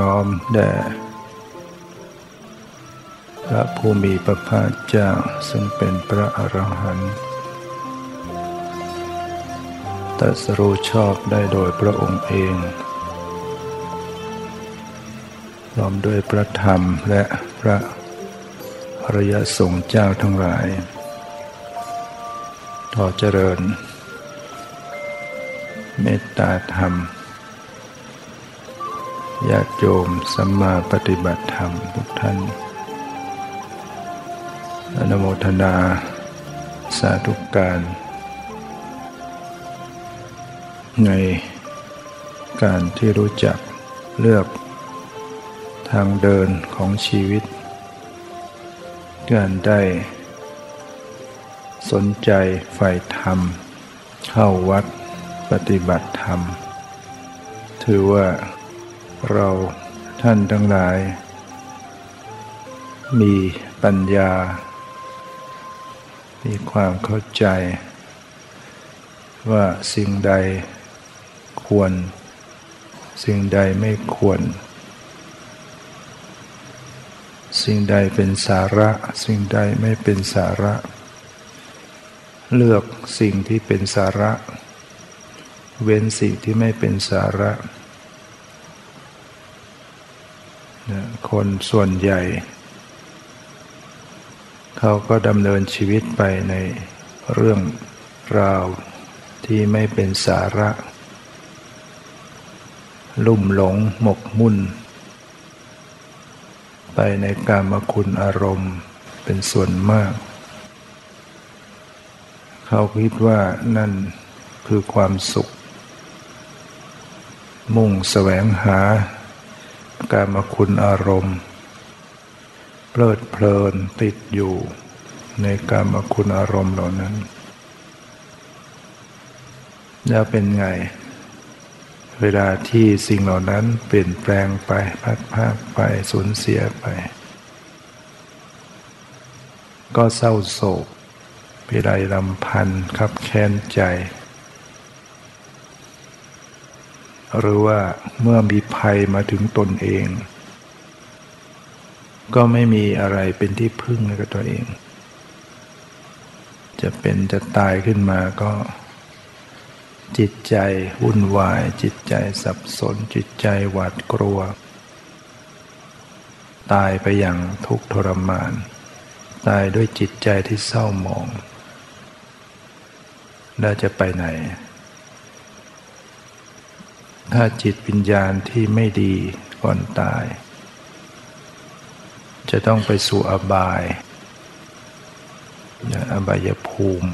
น้อมแด่พระภูมิพระภาคเจ้าซึ่งเป็นพระอรหันต์ตัสรู้ชอบได้โดยพระองค์เองพร้อมด้วยพระธรรมและพระอริยสงฆ์เจ้าทั้งหลาย ต่อเจริญ เมตตาธรรม ญาติโยมสัมมาปฏิบัติธรรมทุกท่านอนโมทนาสาธุกการ ในการที่รู้จักเลือกทางเดินของชีวิต การได้สนใจใฝ่ธรรม เข้าวัดปฏิบัติธรรม ถือว่า เราท่านทั้งหลาย มีปัญญา มีความเข้าใจ ว่าสิ่งใดควร สิ่งใดไม่ควร สิ่งใดเป็นสาระ สิ่งใดไม่เป็นสาระ เลือกสิ่งที่เป็นสาระ เว้นสิ่งที่ไม่เป็นสาระ คนส่วนใหญ่ เขาก็ดำเนินชีวิตไปในเรื่องราวที่ไม่เป็นสาระ ลุ่มหลงหมกมุ่น ไปในการมคุณอารมณ์เป็นส่วนมาก เขาคิดว่านั่นคือความสุข มุ่งแสวงหา กามคุณอารมณ์ เพลิดเพลินติดอยู่ในกามคุณอารมณ์เหล่านั้นจะเป็นไง เวลาที่สิ่งเหล่านั้นเปลี่ยนแปลงไปพัดพากไปสูญเสียไป ก็เศร้าโศกพิไรลำพันธ์ขับแค้นใจ หรือว่าเมื่อมีภัยมาถึงตนเอง ก็ไม่มีอะไรเป็นที่พึ่งในกับตัวเอง จะเป็นจะตายขึ้นมาก็ จิตใจวุ่นวาย จิตใจสับสน จิตใจหวาดกลัว ตายไปอย่างทุกข์ทรมาน ตายด้วยจิตใจที่เศร้าหมอง แล้วจะไปไหน ถ้าจิตวิญญาณที่ไม่ดีก่อนตาย จะต้องไปสู่อบาย อบายภูมิ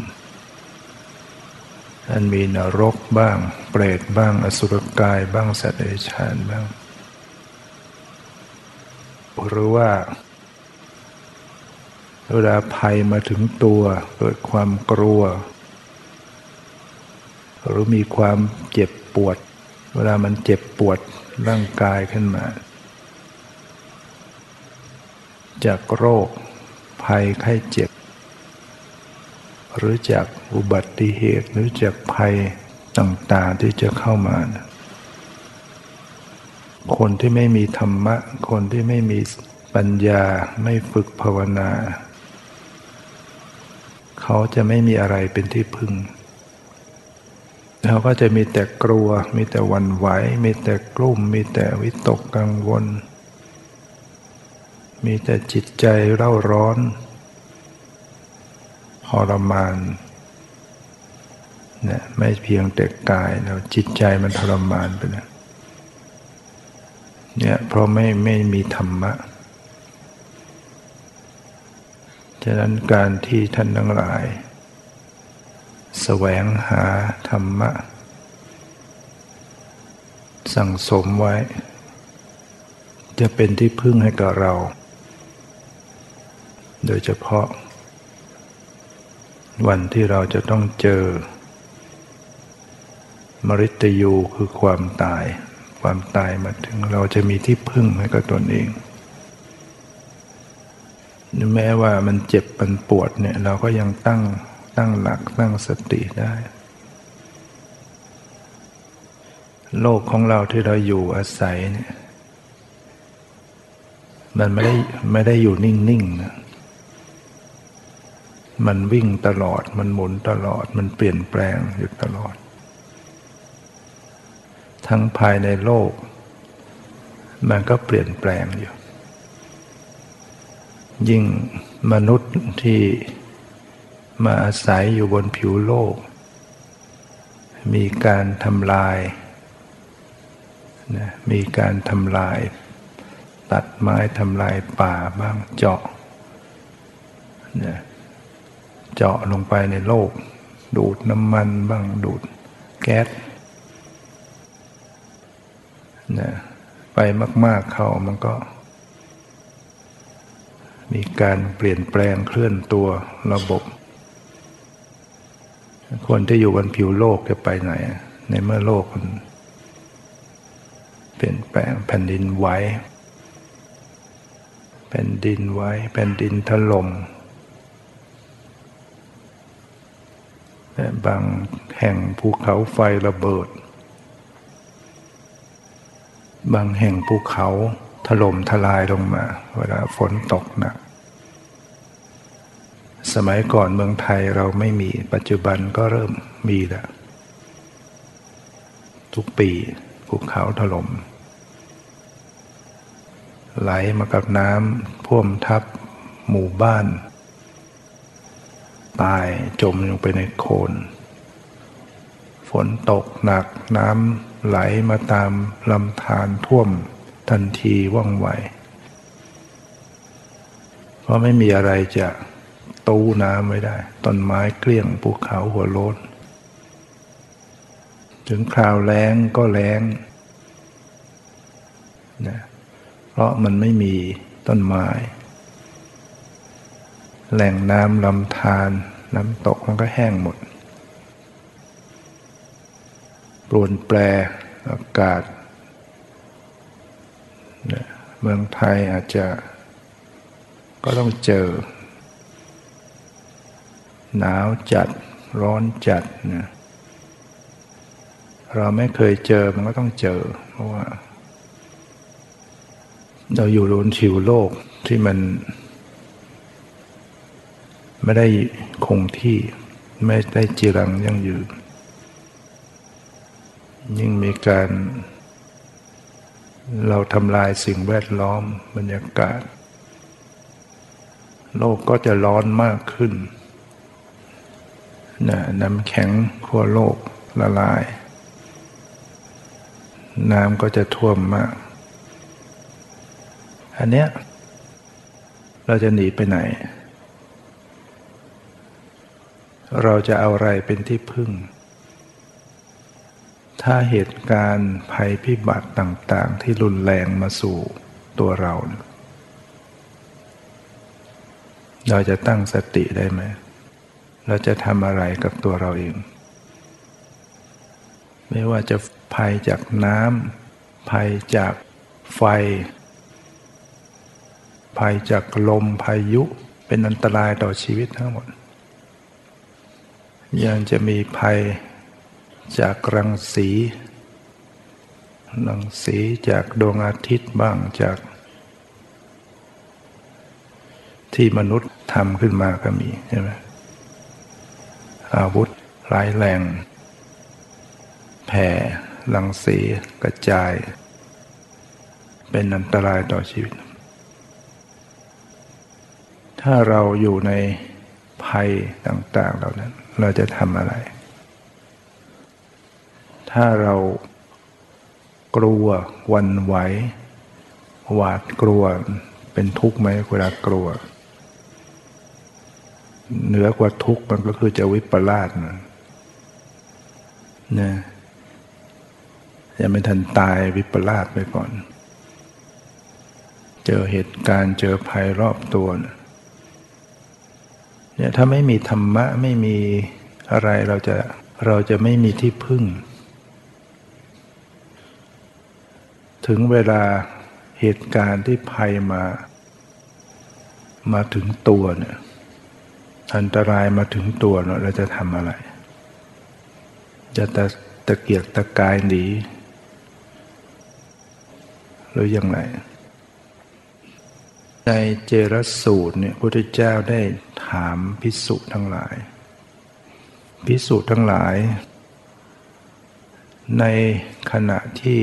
อันมีนรกบ้าง เปรตบ้าง อสุรกายบ้าง สัตว์เดรัจฉานบ้าง หรือว่าเวลาภัยมาถึงตัวเกิดความกลัว หรือมีความเจ็บปวด เวลามันเจ็บปวดร่างกายขึ้นมา จากโรคภัยไข้เจ็บ หรือจากอุบัติเหตุหรือจากภัยต่างๆที่จะเข้ามาคนที่ไม่มีธรรมะ คนที่ไม่มีปัญญาไม่ฝึกภาวนา เขาจะไม่มีอะไรเป็นที่พึ่ง เราก็จะมีแต่กลัว มีแต่วันไหว มีแต่กลุ่ม มีแต่วิตกกังวล มีแต่จิตใจเร่าร้อนทรมานเนี่ยไม่เพียงแต่กายแล้วจิตใจมันทรมานไปนะเนี่ยเพราะไม่ไม่มีธรรมะ ฉะนั้นการที่ท่านทั้งหลาย แสวงหาธรรมะ สั่งสมไว้ จะเป็นที่พึ่งให้กับเรา โดยเฉพาะ วันที่เราจะต้องเจอ มริตยูคือความตาย ความตายมาถึงเราจะมีที่พึ่งให้กับตนเองแม้ว่ามันเจ็บมันปวดเนี่ยเราก็ยังตั้ง ตั้งหลักตั้งสติได้ โลกของเราที่เราอยู่อาศัยเนี่ยมันไม่ได้ไม่ได้อยู่นิ่งๆนะมันวิ่งตลอด มันหมุนตลอด มันเปลี่ยนแปลงอยู่ตลอด ทั้งภายในโลก มันก็เปลี่ยนแปลงอยู่ ยิ่งมนุษย์ที่ มาอาศัยอยู่บนผิวโลก มีการทำลายนะมีการทำลาย ตัดไม้ทำลายป่าบ้างเจาะนะเจาะลงไปในโลก ดูดน้ำมันบ้างดูดแก๊สนะไปมาก ๆ เข้ามันก็ มีการเปลี่ยนแปลงเคลื่อนตัวระบบ คนที่อยู่บนผิวโลกจะไปไหน ในเมื่อโลกมันเปลี่ยนแปลงแผ่นดินไหวแผ่นดินไหวแผ่นดินถล่มบางแห่งภูเขาไฟระเบิด บางแห่งภูเขาถล่มทลายลงมา เวลาฝนตกหนัก สมัยก่อนเมืองไทยเราไม่มีปัจจุบันก็เริ่มมีแล้ว ทุกปีภูเขาถล่มไหลมากับน้ำพ่วมทับหมู่บ้าน ตายจมลงไปในโคลนฝนตกหนักน้ำไหลมาตามลำธารท่วมทันทีว่องไว เพราะไม่มีอะไรจะ ตู้น้ำไว้ได้ ต้นไม้เกลี้ยงภูเขาหัวโลนถึงคราวแล้งก็แล้งนะเพราะมันไม่มีต้นไม้ แหล่งน้ำลำธารน้ำตกมันก็แห้งหมดปรวนแปรอากาศ เมืองไทยอาจจะก็ต้องเจอ หนาวจัดร้อนจัดนะเราไม่เคยเจอมันก็ต้องเจอ เพราะว่า เราอยู่บนผิวโลกที่มัน ไม่ได้คงที่ ไม่ได้จีรังยั่งยืนยิ่งมีการ เราทำลายสิ่งแวดล้อมบรรยากาศ โลกก็จะร้อนมากขึ้น น้ำแข็งขั้วโลกละลาย น้ำก็จะท่วมมาก อันเนี้ยเราจะหนีไปไหน เราจะเอาอะไรเป็นที่พึ่ง ถ้าเหตุการณ์ภัยพิบัติต่างๆ ที่รุนแรงมาสู่ตัวเรา เราจะตั้งสติได้ไหม เราจะทำอะไรกับตัวเราเอง ไม่ว่าจะภัยจากน้ำภัยจากไฟ ภัยจากลมพายุเป็นอันตรายต่อชีวิตทั้งหมด ยังจะมีภัยจากรังสี รังสีจากดวงอาทิตย์บ้างจาก ที่มนุษย์ทำขึ้นมาก็มีใช่ไหม อาวุธร้ายแรง แผ่ลังสีกระจาย เป็นอันตรายต่อชีวิต ถ้าเราอยู่ในภัยต่างๆเหล่านั้น เราจะทำอะไร ถ้าเรากลัววันไหว หวาดกลัวเป็นทุกข์ไหมเวลากลัว เหนือกว่าทุกข์มันก็คือจะวิปลาสนะนะยังไม่ทันตายวิปลาสไปก่อน เจอเหตุการณ์เจอภัยรอบตัวเนี่ยถ้าไม่มีธรรมะไม่มีอะไรเราจะเราจะไม่มีที่พึ่ง ถึงเวลาเหตุการณ์ที่ภัยมา มาถึงตัวเนี่ย อันตรายมาถึงตัวเราจะทำอะไร จะตะตะเกียกตะกายหนีหรือยังไงในเจรสูตรเนี่ยพระพุทธเจ้าได้ถามพิสุทั้งหลาย พิสุทั้งหลาย ในขณะที่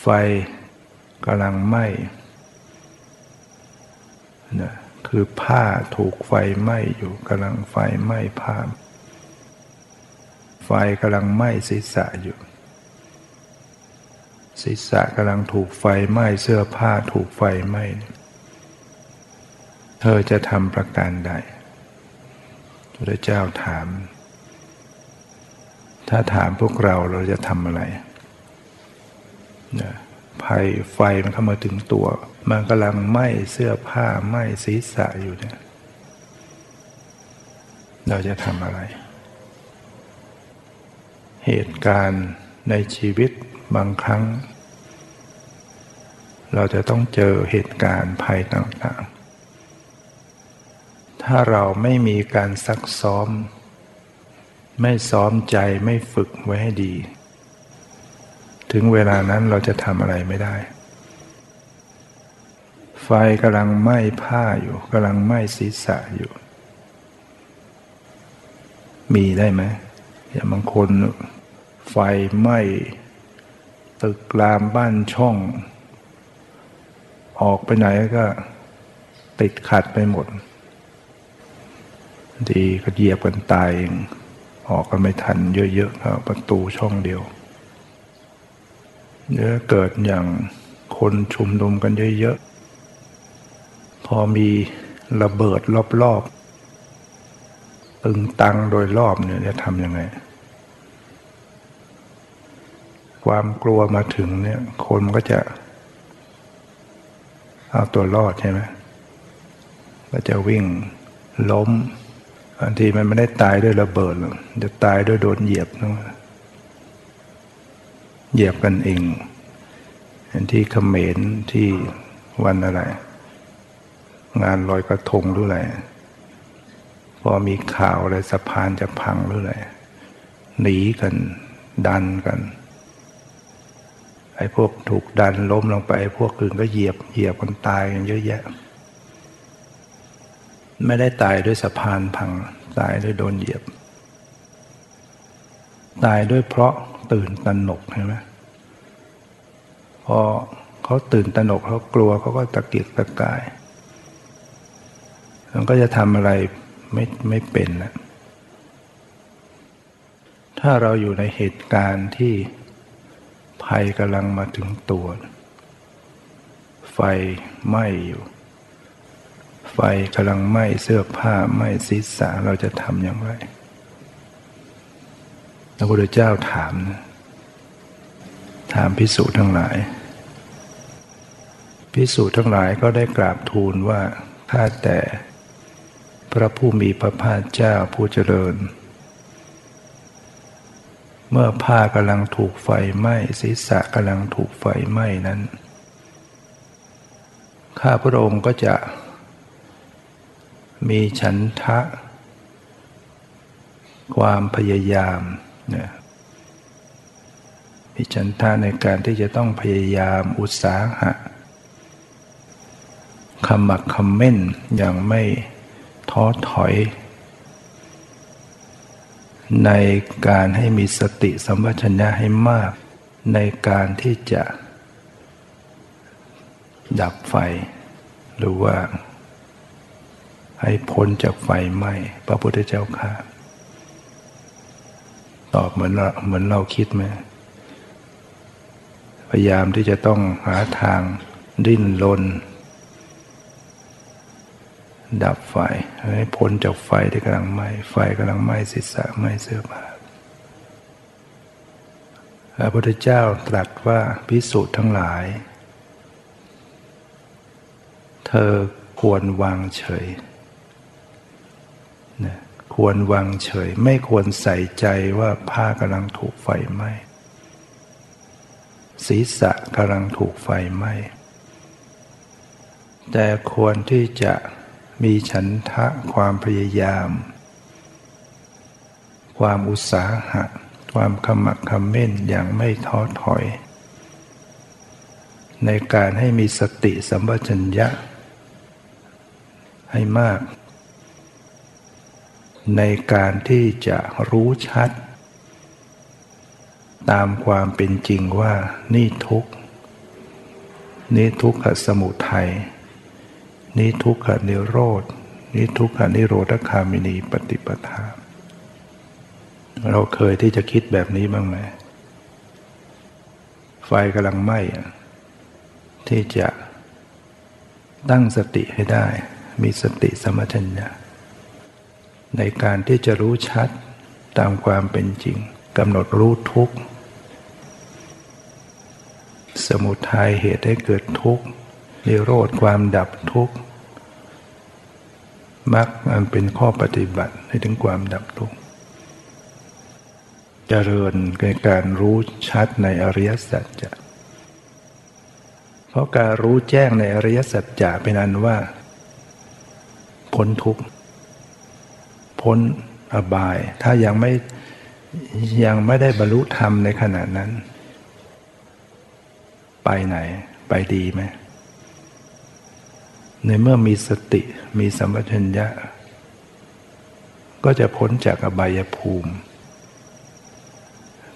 ไฟกำลังไหม้นะ คือผ้าถูกไฟไหม้อยู่กำลังไฟไหม้ผ้า ไฟกำลังไหม้ศีรษะอยู่ ศีรษะกำลังถูกไฟไหม้เสื้อผ้าถูกไฟไหม้เธอจะทำประการใดพระเจ้าถาม ถ้าถามพวกเราเราจะทำอะไรภัยไฟมันเข้ามาถึงตัว มันกำลังไหม้เสื้อผ้าไหม้ศีรษะอยู่เนี่ย เราจะทำอะไร เหตุการณ์ในชีวิตบางครั้ง เราจะต้องเจอเหตุการณ์ภัยต่างๆ ถ้าเราไม่มีการซักซ้อม ไม่ซ้อมใจไม่ฝึกไว้ให้ดี ถึงเวลานั้นเราจะทำอะไรไม่ได้ ไฟกำลังไหม้ผ้าอยู่กำลังไหม้ศีรษะอยู่ มีได้ไหมอย่างบางคนไฟไหม้ตึกรามบ้านช่อง ออกไปไหนก็ติดขัดไปหมด ดีก็เหยียบกันตายเองออกกันไม่ทันเยอะๆครับประตูช่องเดียวเนื้อเกิดอย่างคนชุมนุมกันเยอะๆ อมีระเบิดรอบๆตึงตังโดยรอบเนี่ยจะทำยังไง ความกลัวมาถึงเนี่ย คนมันก็จะ เอาตัวรอดใช่ไหมก็จะวิ่งล้มบางทีมันไม่ได้ตายด้วยระเบิดหรอกจะตายด้วยโดนเหยียบนะเหยียบกันเองอันที่เขมรที่วันอะไร งานลอยกระทงหรืออะไรพอมีข่าวอะไรสะพานจะพังหรืออะไรหนีกันดันกัน ไอ้พวกถูกดันล้มลงไปพวกอื่นก็เหยียบเหยียบคนตายกันเยอะแยะ ไม่ได้ตายด้วยสะพานพัง ตายด้วยโดนเหยียบ ตายด้วยเพราะตื่นตระหนกใช่ไหมพอเขาตื่นตระหนกเขากลัวเขาก็ตะเกียกตะกาย มันก็จะทำอะไรไม่ไม่เป็นนะถ้าเราอยู่ในเหตุการณ์ที่ภัยกำลังมาถึงตัว ไฟไหม้อยู่ ไฟกำลังไหม้เสื้อผ้าไหม้ศีรษะเราจะทำอย่างไรพระพุทธเจ้าถามนะถามพิสูจน์ทั้งหลาย พิสูจน์ทั้งหลายก็ได้กราบทูลว่าข้าแต่ พระผู้มีพระภาคเจ้าผู้เจริญ เมื่อผ้ากำลังถูกไฟไหม้ศีรษะกำลังถูกไฟไหม้นั้น ข้าพระองค์ก็จะมีฉันทะ ความพยายามเนี่ยมีฉันทะในการที่จะต้องพยายามอุตสาหะขมักคำเม่นอย่างไม่ ท้อถอย ในการให้มีสติสัมปชัญญะให้มาก ในการที่จะดับไฟ หรือว่า ให้พ้นจากไฟไหม้พระพุทธเจ้าค่ะ ตอบเหมือนเราเหมือนเราคิดไหมพยายามที่จะต้องหาทางดิ้นรน ดับไฟให้พ้นจากไฟที่กำลังไหม้ไฟกำลังไหม้ศีรษะไหม้เสื้อผ้าพระพุทธเจ้าตรัสว่าพิสูจน์ทั้งหลาย เธอควรวางเฉยนะควรวางเฉย ไม่ควรใส่ใจว่าผ้ากำลังถูกไฟไหม้ศีรษะกำลังถูกไฟไหม้แต่ควรที่จะ มีฉันทะความพยายาม ความอุตสาหะ ความขมักขม้นอย่างไม่ท้อถอย ในการให้มีสติสัมปชัญญะ ให้มาก ในการที่จะรู้ชัด ตามความเป็นจริงว่านี่ทุกนี่ทุกขสมุทัย นี้ทุกขนิโรธนี้ทุกขนิโรธคามินีปฏิปทา เราเคยที่จะคิดแบบนี้บ้างไหมไฟกำลังไหม้ที่จะตั้งสติให้ได้ มีสติสมัชัญญะในการที่จะรู้ชัดตามความเป็นจริงกำหนดรู้ทุกข์ สมุทัยเหตุให้เกิดทุกข์ นิโรธความดับทุกข์มรรคมันเป็นข้อปฏิบัติให้ถึงความดับทุกข์เจริญในการรู้ชัดในอริยสัจจะเพราะการรู้แจ้งในอริยสัจจะเป็นอันว่า พ้นทุกข์พ้นอบาย ถ้ายังไม่ยังไม่ได้บรรลุธรรมในขณะนั้น ไปไหน ไปดีไหม ในเมื่อมีสติมีสัมปชัญญะ ก็จะพ้นจากอบายภูมิ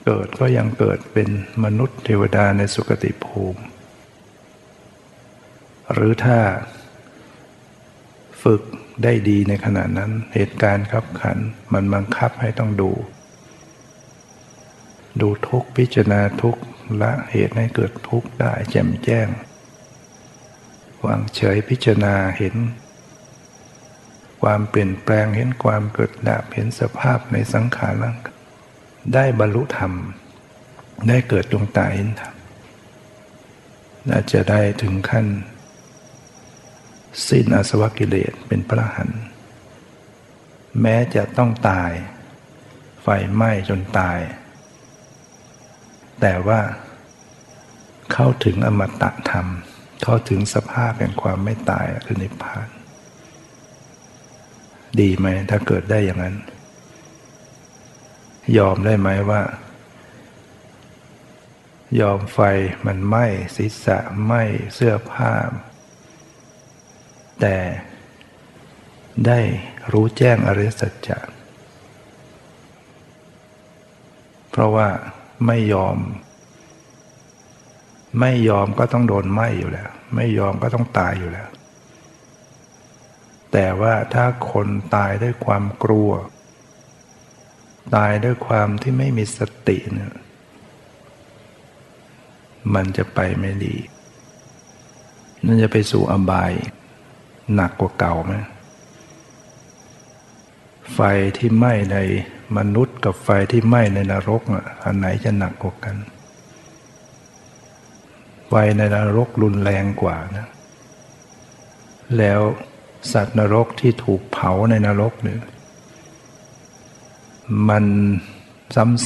เกิดก็ยังเกิดเป็นมนุษย์เทวดาในสุคติภูมิ หรือถ้าฝึกได้ดีในขณะนั้นเหตุการณ์ขับขันมันบังคับให้ต้องดู ดูทุกพิจารณาทุกละเหตุให้เกิดทุกได้แจ่มแจ้ง วางเฉยพิจารณาเห็น ความเปลี่ยนแปลงเห็นความเกิดดับเห็นสภาพในสังขารร่างได้บรรลุธรรม ได้เกิดดวงตาเห็นธรรมน่าจะได้ถึงขั้น สิ้นอาสวะกิเลสเป็นพระหัน แม้จะต้องตาย ไฟไหม้จนตาย แต่ว่าเข้าถึงอมตะธรรม เข้าถึงสภาพแห่งความไม่ตายคือนิพพาน ดีไหมถ้าเกิดได้อย่างนั้น ยอมได้ไหมว่า ยอมไฟมันไหม้ศีรษะไหม้เสื้อผ้า แต่ได้รู้แจ้งอริสัจจะเพราะว่าไม่ยอม ไม่ยอมก็ต้องโดนไหมอยู่แล้ว ไม่ยอมก็ต้องตายอยู่แล้ว แต่ว่าถ้าคนตายด้วยความกลัว ตายด้วยความที่ไม่มีสติเนี่ยมันจะไปไม่ดีนั่นจะไปสู่อบาย หนักกว่าเก่าไหมไฟที่ไหม้ในมนุษย์กับไฟที่ไหม้ในนรกอันไหนจะหนักกว่ากัน ไฟในนรกรุนแรงกว่านะแล้วสัตว์นรกที่ถูกเผาในนรกเนี่ยมัน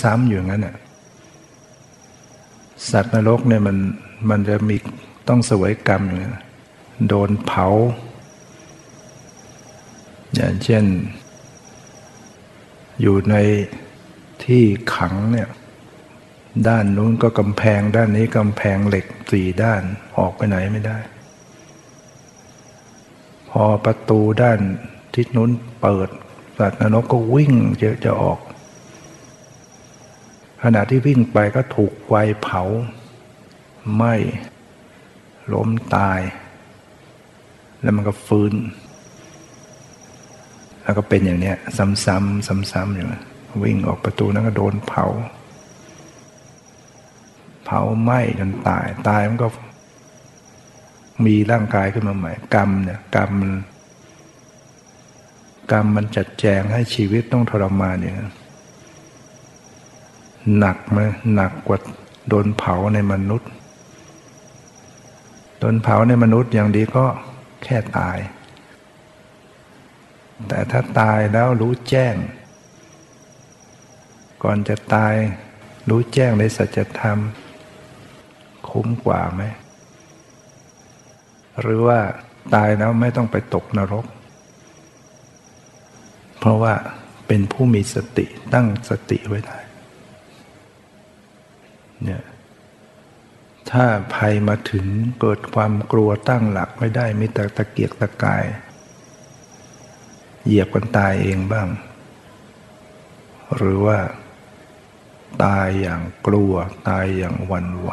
ซ้ำๆอยู่งั้นน่ะสัตว์นรกเนี่ยมันมันจะมีต้องสวยกรรมอยู่นะโดนเผา อย่างเช่น อยู่ในที่ขังเนี่ย ด้านนู้นก็กำแพงด้านนี้กำแพงเหล็กสี่ด้านออกไปไหนไม่ได้ พอประตูด้านทิศนู้นเปิดสัตว์นรกก็วิ่งจะจะออก ขณะที่วิ่งไปก็ถูกไฟเผาไหม้ล้มตาย แล้วมันก็ฟื้น แล้วก็เป็นอย่างเนี้ย ซ้ำๆซ้ำๆอย่างนี้วิ่งออกประตูนั้นก็โดนเผา เผาไหม้จนตาย ตายมันก็มีร่างกายขึ้นมาใหม่ กรรมเนี่ยกรรมมันกรรมมันจัดแจงให้ชีวิตต้องทรมานอย่างนี้หนักไหมหนักกว่าโดนเผาในมนุษย์ โดนเผาในมนุษย์อย่างดีก็แค่ตาย แต่ถ้าตายแล้วรู้แจ้ง ก่อนจะตายรู้แจ้งในสัจธรรม คุ้มกว่าไหม หรือว่าตายแล้วไม่ต้องไปตกนรก เพราะว่าเป็นผู้มีสติตั้งสติไว้ได้เนี่ยถ้าภัยมาถึงเกิดความกลัวตั้งหลักไม่ได้มีแต่ตะเกียกตะกาย เหยียบกันตายเองบ้าง หรือว่า ตายอย่างกลัวตายอย่างวันไหว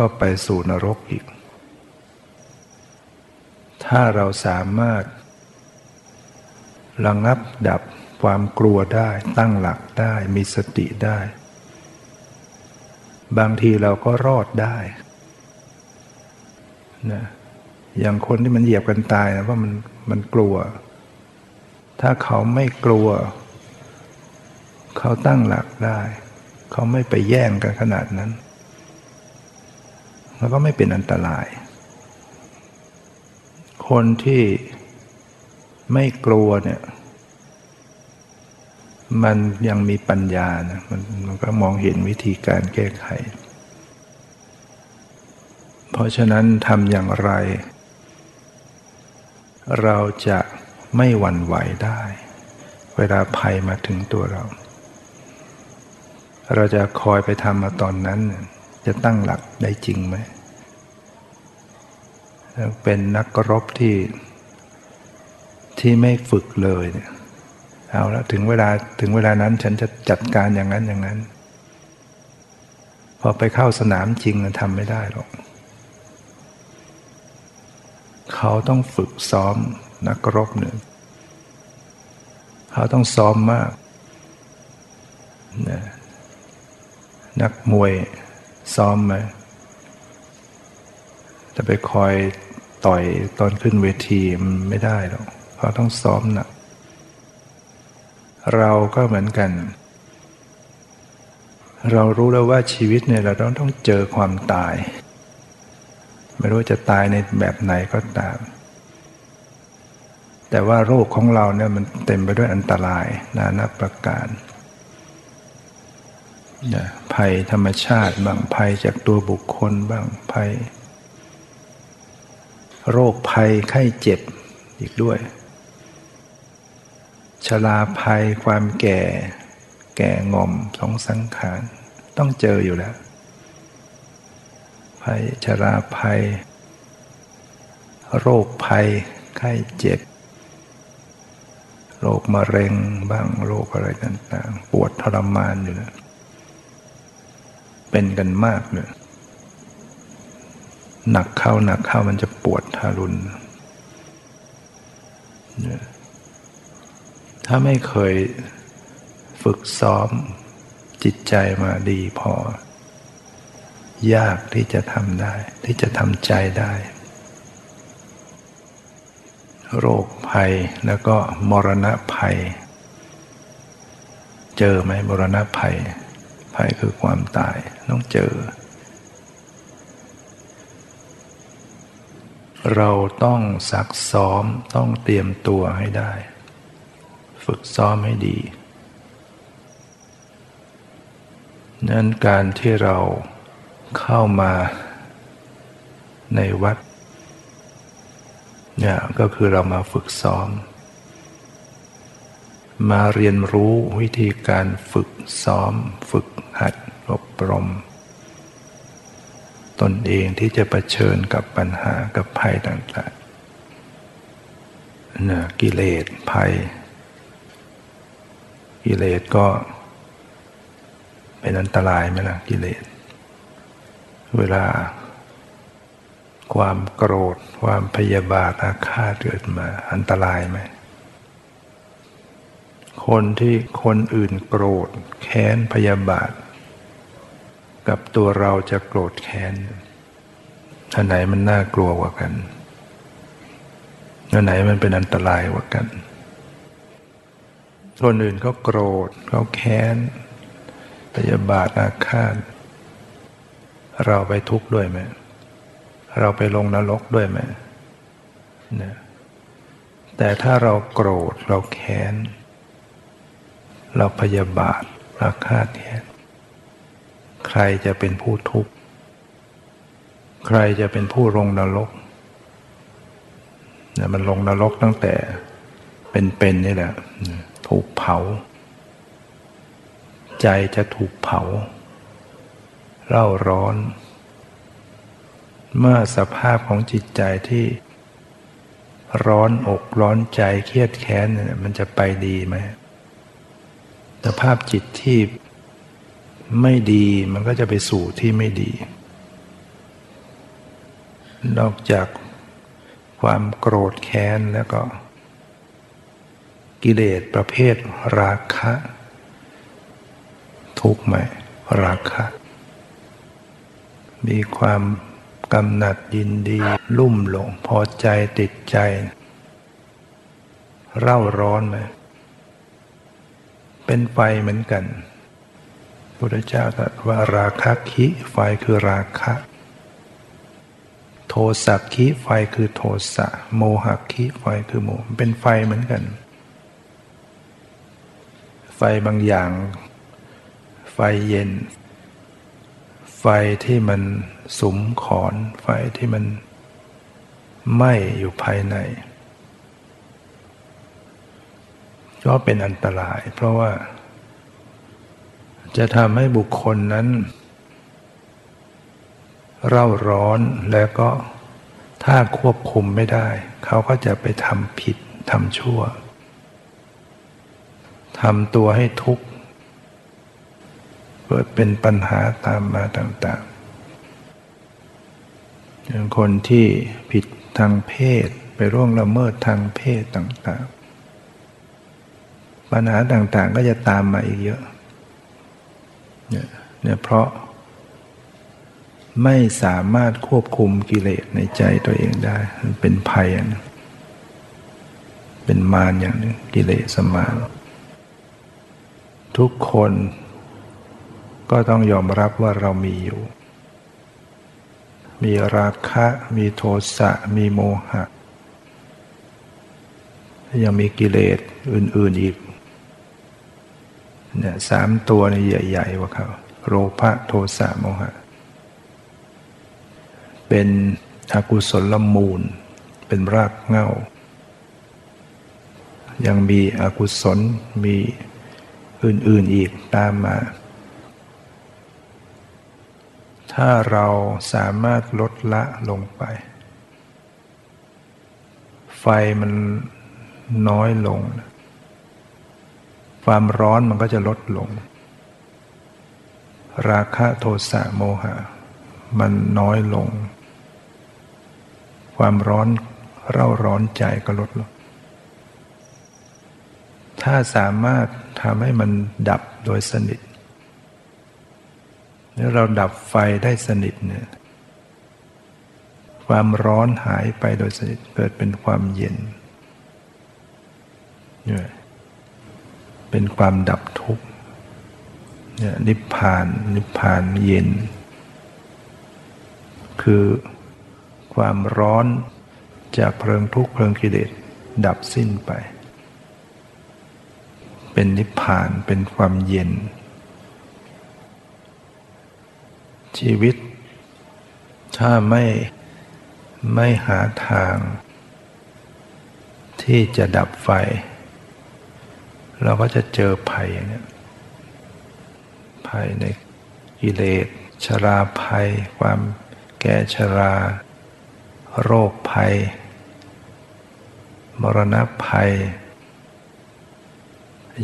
ก็ไปสู่นรกอีก ถ้าเราสามารถ ระงับดับความกลัวได้ตั้งหลักได้มีสติได้ บางทีเราก็รอดได้นะอย่างคนที่มันเหยียบกันตายนะว่ามันมันกลัว ถ้าเขาไม่กลัว เขาตั้งหลักได้ เขาไม่ไปแย่งกันขนาดนั้น แล้วก็ไม่เป็นอันตราย คนที่ไม่กลัวเนี่ย มันยังมีปัญญานะมันมันก็มองเห็นวิธีการแก้ไข เพราะฉะนั้นทำอย่างไร เราจะไม่หวั่นไหวได้ เวลาภัยมาถึงตัวเรา เราจะคอยไปทำมาตอนนั้น จะตั้งหลักได้จริงไหม เป็นนักรบที่ที่ไม่ฝึกเลยเนี่ยเอาละถึงเวลาถึงเวลานั้นฉันจะจัดการอย่างนั้นอย่างนั้น พอไปเข้าสนามจริงทำไม่ได้หรอก เขาต้องฝึกซ้อมนักรบหนึ่งเขาต้องซ้อมมาก นักมวย ซ้อมไหมจะไปคอยต่อยตอนขึ้นเวทีมันไม่ได้หรอกเขาะต้องซ้อมหนักเราก็เหมือนกัน เรารู้แล้วว่าชีวิตเนี่ยเราต้องต้องเจอความตาย ไม่รู้จะตายในแบบไหนก็ตาม แต่ว่าโรคของเราเนี่ยมันเต็มไปด้วยอันตรายนานับประการ ภัยธรรมชาติบางภัยจากตัวบุคคลบ้างภัย โรคภัยไข้เจ็บอีกด้วยชลาภัยความแก่ แก่งอมสองสังขาร ต้องเจออยู่แล้ว ภัยชราภัย โรคภัยไข้เจ็บโรคมะเร็งบ้างโรคอะไรต่างๆ ปวดทรมานอยู่นะ เป็นกันมากเลยหนักเข้าหนักเข้ามันจะปวดทารุณเนี่ยถ้าไม่เคยฝึกซ้อมจิตใจมาดีพอ ยากที่จะทำได้ ที่จะทำใจได้ โรคภัยแล้วก็มรณะภัย เจอไหมมรณะภัย ภัยคือความตาย ต้องเจอ เราต้องซักซ้อมต้องเตรียมตัวให้ได้ ฝึกซ้อมให้ดีนั้นการที่เราเข้ามาในวัดเนี่ยก็คือเรามาฝึกซ้อม มาเรียนรู้วิธีการฝึกซ้อม ฝึกหัด อบรม ตนเองที่จะะเผชิญกับปัญหากับภัยต่างๆนะกิเลสภัย กิเลสก็เป็นอันตรายไหมล่ะกิเลส เวลา ความโกรธ ความพยาบาทอาฆาตเกิดมา อันตรายไหมคนที่คนอื่นโกรธ แค้นพยาบาท กับตัวเราจะโกรธแค้นอันไหนมันน่ากลัวกว่ากันอันไหนมันเป็นอันตรายกว่ากัน คนอื่นเขาโกรธเขาแค้นพยาบาทอาฆาตเราไปทุกข์ด้วยไหมเราไปลงนรกด้วยไหมนะแต่ถ้าเราโกรธเราแค้น เราพยาบาทอาฆาตแค้น ใครจะเป็นผู้ทุกข์ ใครจะเป็นผู้ลงนรกเนี่ยมันลงนรกตั้งแต่เป็นๆนี่แหละ ถูกเผา ใจจะถูกเผา เล่าร้อน เมื่อสภาพของจิตใจที่ร้อนอกร้อนใจเครียดแค้นเนี่ยมันจะไปดีไหมสภาพจิตที่ ไม่ดีมันก็จะไปสู่ที่ไม่ดี นอกจากความโกรธแค้นแล้วก็ กิเลสประเภทราคะ ทุกข์ไหมราคะ มีความกำหนัดยินดี ลุ่มหลงพอใจติดใจ เร่าร้อนไหมเป็นไฟเหมือนกัน พุทธเจ้าตรัสว่าราคะคิไฟคือราคะ โทสักคิไฟคือโทสะโมหะคิไฟคือโมเป็นไฟเหมือนกัน ไฟบางอย่าง ไฟเย็น ไฟที่มันสุมขอน ไฟที่มันไหม้อยู่ภายใน ก็เป็นอันตราย เพราะว่า จะทำให้บุคคลนั้น เร่าร้อนแล้วก็ถ้าควบคุมไม่ได้ เขาก็จะไปทำผิดทำชั่วทำตัวให้ทุกข์เกิดเป็นปัญหาตามมาต่างๆอย่างคนที่ผิดทางเพศไปร่วงละเมิดทางเพศต่างๆ ปัญหาต่างๆก็จะตามมาอีกเยอะ เนี่ยเพราะไม่สามารถควบคุมกิเลสในใจตัวเองได้ มันเป็นภัยนะเป็นมารอย่างนึงกิเลสมารทุกคนก็ต้องยอมรับว่าเรามีอยู่ มีราคะ มีโทสะ มีโมหะ ยังมีกิเลสอื่น ๆอีก เนี่ยสามตัวนี่ใหญ่ๆว่าเขาโลภะโทสะโมหะ เป็นอกุศลมูล เป็นรากเง้า ยังมีอกุศลมีอื่นๆอีกตามมา ถ้าเราสามารถลดละลงไป ไฟมันน้อยลง ความร้อนมันก็จะลดลง ราคะโทสะโมหะ มันน้อยลง ความร้อนเร่าร้อนใจก็ลดลง ถ้าสามารถทำให้มันดับโดยสนิทแล้วเราดับไฟได้สนิทเนี่ยความร้อนหายไปโดยสนิทเกิดเป็นความเย็นเนี่ย เป็นความดับทุกข์เนี่ยนิพพานนิพพานเย็น คือความร้อนจากเพลิงทุกข์เพลิงกิเลสดับสิ้นไป เป็นนิพพานเป็นความเย็น ชีวิต ถ้าไม่ไม่หาทาง ที่จะดับไฟ เราก็จะเจอภัยเนี่ยภัยในกิเลสชราภัย ความแก่ชรา โรคภัย มรณะภัย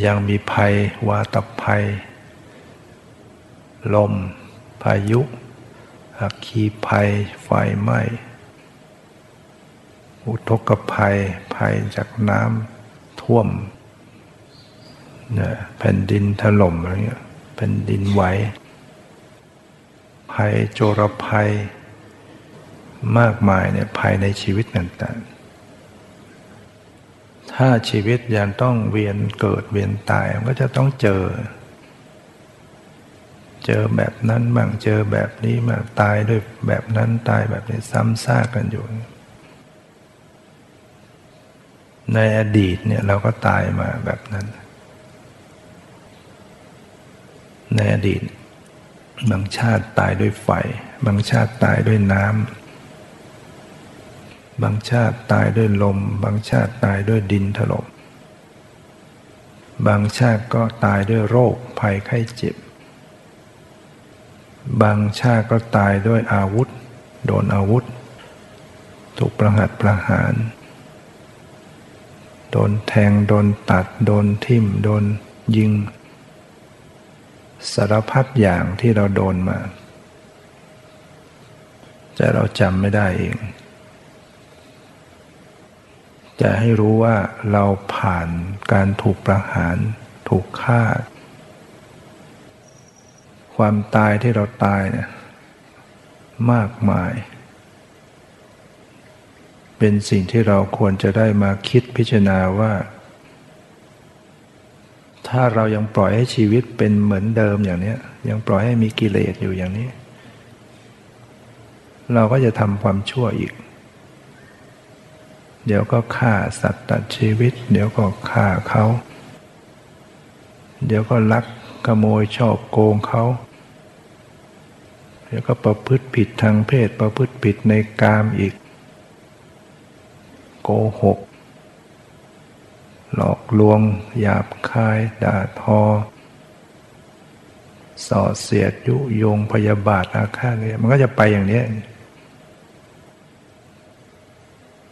ยังมีภัย วาตภัย ลม พายุอักคีภัย ไฟไหม้อุทกภัย ภัยจากน้ำท่วม แผ่นดินถล่มอะไรเงี้ยแผ่นดินไหวภัยโจรภัย มากมายเนี่ยภัยในชีวิตต่างๆ ถ้าชีวิตยังต้องเวียนเกิดเวียนตายมันก็จะต้องเจอ เจอแบบนั้นบ้างเจอแบบนี้มาตายด้วยแบบนั้นตายแบบนี้ซ้ำซากกันอยู่ ในอดีตเนี่ยเราก็ตายมาแบบนั้น ในอดีต บางชาติตายด้วยไฟ บางชาติตายด้วยน้ำบางชาติตายด้วยลม บางชาติตายด้วยดินถล่มบางชาติก็ตายด้วยโรคภัยไข้เจ็บ บางชาติก็ตายด้วยอาวุธ โดนอาวุธ ถูกประหัตประหาร โดนแทง โดนตัด โดนทิ่ม โดนยิง สารพัดอย่างที่เราโดนมาแต่เราจำไม่ได้เองจะให้รู้ว่าเราผ่านการถูกประหาร ถูกฆ่า ความตายที่เราตายเนี่ยมากมาย เป็นสิ่งที่เราควรจะได้มาคิดพิจารณาว่า ถ้าเรายังปล่อยให้ชีวิตเป็นเหมือนเดิมอย่างนี้ยังปล่อยให้มีกิเลสอยู่อย่างนี้ เราก็จะทำความชั่วอีก เดี๋ยวก็ฆ่าสัตว์ตัดชีวิต เดี๋ยวก็ฆ่าเขา เดี๋ยวก็ลักขโมยชอบโกงเขาแล้วก็ประพฤติผิดทางเพศประพฤติผิดในกามอีก โกหก หลอกลวง หยาบคาย ด่าทอส่อเสียดยุยงพยาบาทอาฆาตเนี่ยมันก็จะไปอย่างนี้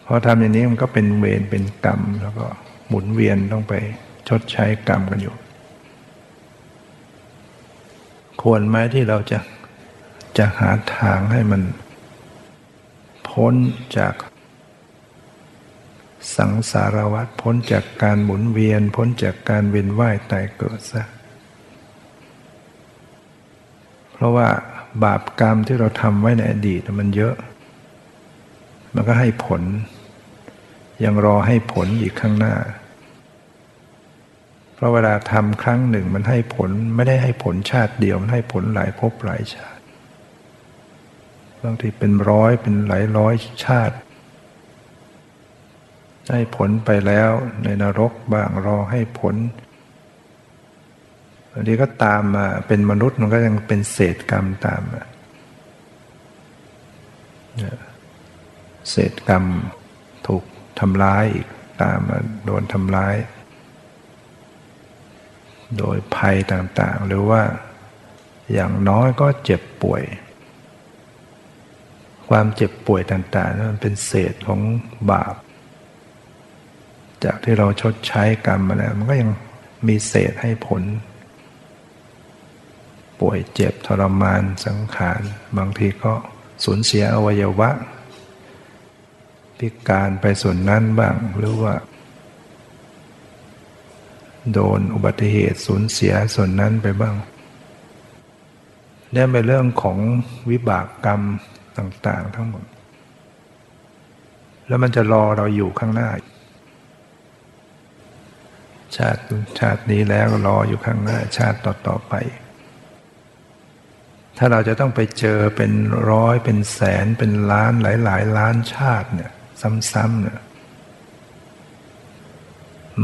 พอทำอย่างนี้มันก็เป็นเวรเป็นกรรม แล้วก็หมุนเวียนต้องไปชดใช้กรรมกันอยู่ ควรไหมที่เราจะจะหาทางให้มัน พ้นจาก สังสารวัฏพ้นจากการหมุนเวียน พ้นจากการเวียนว่ายตายเกิดซะเพราะว่าบาปกรรมที่เราทำไว้ในอดีตมันเยอะ มันก็ให้ผล ยังรอให้ผลอีกข้างหน้า เพราะเวลาทำครั้งหนึ่งมันให้ผลไม่ได้ให้ผลชาติเดียว มันให้ผลหลายภพหลายชาติบางทีเป็นร้อยเป็นหลายร้อยชาติ ให้ผลไปแล้วในนรกบ้างรอให้ผลบางทีก็ตามมาเป็นมนุษย์มันก็ยังเป็นเศษกรรมตามมาเศษกรรมถูกทำร้ายอีกตามมาโดนทำร้าย โดยภัยต่างๆ หรือว่าอย่างน้อยก็เจ็บป่วย ความเจ็บป่วยต่างๆนั้นเป็นเศษของบาป จากที่เราชดใช้กรรมมาแล้ว มันก็ยังมีเศษให้ผล ป่วยเจ็บทรมานสังขาร บางทีก็สูญเสียอวัยวะ พิการไปส่วนนั้นบ้าง หรือว่า โดนอุบัติเหตุสูญเสียส่วนนั้นไปบ้างนี่เป็นเรื่องของวิบากกรรมต่าง ๆ ทั้งหมด แล้วมันจะรอเราอยู่ข้างหน้า ชาติชาตินี้แล้วรออยู่ข้างหน้าชาติต่อๆไป ถ้าเราจะต้องไปเจอเป็นร้อยเป็นแสนเป็นล้านหลาย ๆ ล้านชาติเนี่ยซ้ำๆเนี่ย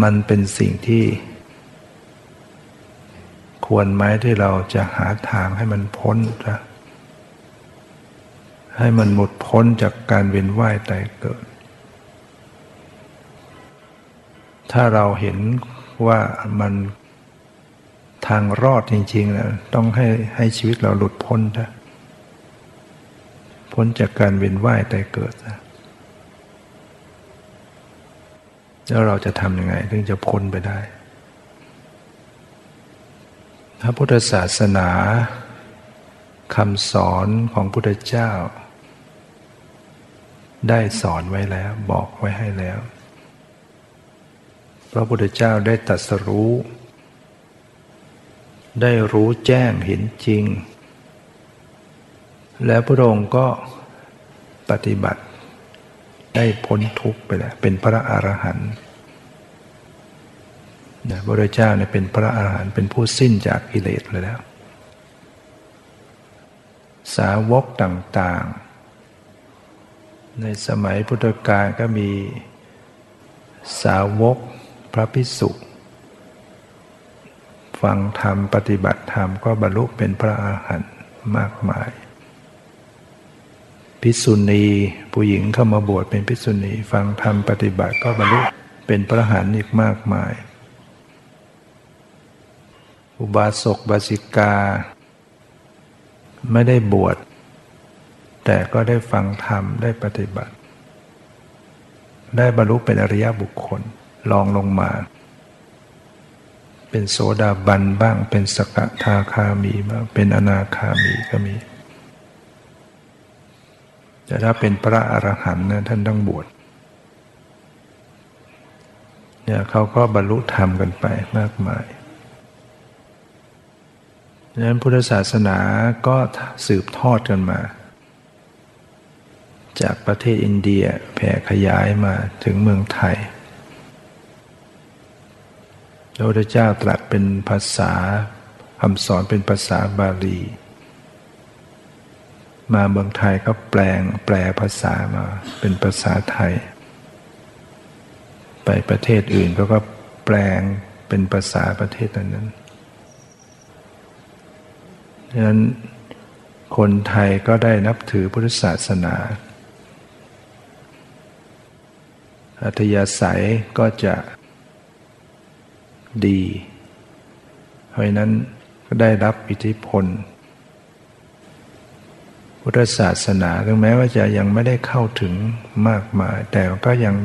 มันเป็นสิ่งที่ ควรไหมที่เราจะหาทางให้มันพ้นนะให้มันหมดพ้นจากการเวียนว่ายตายเกิด ถ้าเราเห็น ว่ามันทางรอดจริงๆนะต้องให้ให้ชีวิตเราหลุดพ้นนะพ้นจากการเวียนว่ายตายเกิดนะแล้วเราจะทำยังไงถึงจะพ้นไปได้พระพุทธศาสนาคำสอนของพุทธเจ้า ได้สอนไว้แล้วบอกไว้ให้แล้ว พระพุทธเจ้าได้ตรัสรู้ ได้รู้แจ้งเห็นจริง แล้วพระองค์ก็ปฏิบัติได้พ้นทุกข์ไปแล้วเป็นพระอรหันต์นะพระพุทธเจ้าเนี่ยเป็นพระอรหันต์เป็นผู้สิ้นจากกิเลสเลยแล้ว สาวกต่างๆ ในสมัยพุทธกาลก็มีสาวก พระพิสุฟังธรรมปฏิบัติธรรมก็บรรลุเป็นพระอาหารหันต์มากมาย พิสุณีผู้หญิงเข้ามาบวชเป็นพิสุณีฟังธรรมปฏิบัติก็บรรลุเป็นพระอรหันต์อีกมากมาย อุบาสกบาสิกา ไม่ได้บวช แต่ก็ได้ฟังธรรมได้ปฏิบัติ ได้บรรลุเป็นอริยบุคคล ลองลงมา เป็นโสดาบันบ้าง เป็นสกทาคามีบ้าง เป็นอนาคามีก็มี แต่ถ้าเป็นพระอรหันต์นะท่านต้องบวชเนี่ยเขาก็บรรลุธรรมกันไปมากมายดังนั้นพุทธศาสนาก็สืบทอดกันมา จากประเทศอินเดียแผ่ขยายมาถึงเมืองไทย ระพุทธเจ้าตรัสเป็นภาษาคำสอนเป็นภาษาบาลี มาเมืองไทยก็แปลงแปลภาษามาเป็นภาษาไทย ไปประเทศอื่นก็ก็แปลงเป็นภาษาประเทศนั้นดังนั้นคนไทยก็ได้นับถือพุทธศาสนาอัธยาศัยก็จะ ดี เพราะนั้นก็ได้รับอิทธิพล พุทธศาสนาถึงแม้ว่าจะยังไม่ได้เข้าถึงมากมาย แต่ก็ยัง